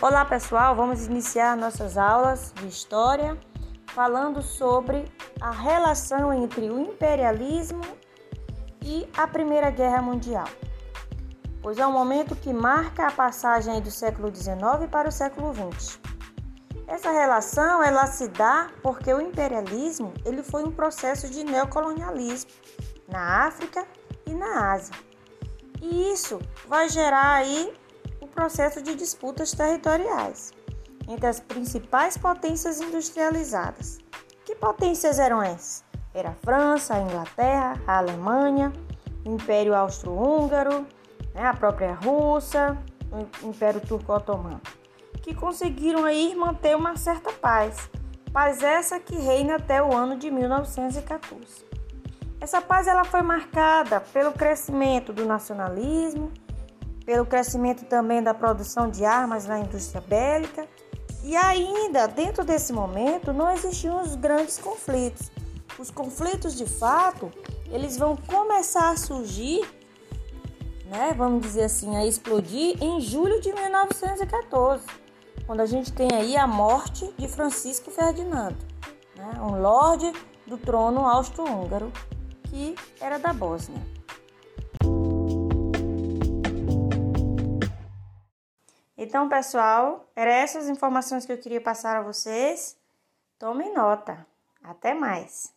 Olá pessoal, vamos iniciar nossas aulas de história falando sobre a relação entre o imperialismo e a Primeira Guerra Mundial, pois é um momento que marca a passagem do século XIX para o século XX. Essa relação ela se dá porque o imperialismo ele foi um processo de neocolonialismo na África e na Ásia. E isso vai gerar aí processo de disputas territoriais entre as principais potências industrializadas. Que potências eram essas? Era a França, a Inglaterra, a Alemanha, o Império Austro-Húngaro, né, a própria Rússia, o Império Turco-Otomano, que conseguiram aí manter uma certa paz, paz essa que reina até o ano de 1914. Essa paz ela foi marcada pelo crescimento do nacionalismo, pelo crescimento também da produção de armas na indústria bélica. E ainda, dentro desse momento, não existiam os grandes conflitos. Os conflitos, de fato, eles vão começar a surgir, né, vamos dizer assim, a explodir em julho de 1914, quando a gente tem aí a morte de Francisco Ferdinando, né, um lorde do trono austro-húngaro que era da Bósnia. Então, pessoal, eram essas informações que eu queria passar a vocês. Tomem nota. Até mais!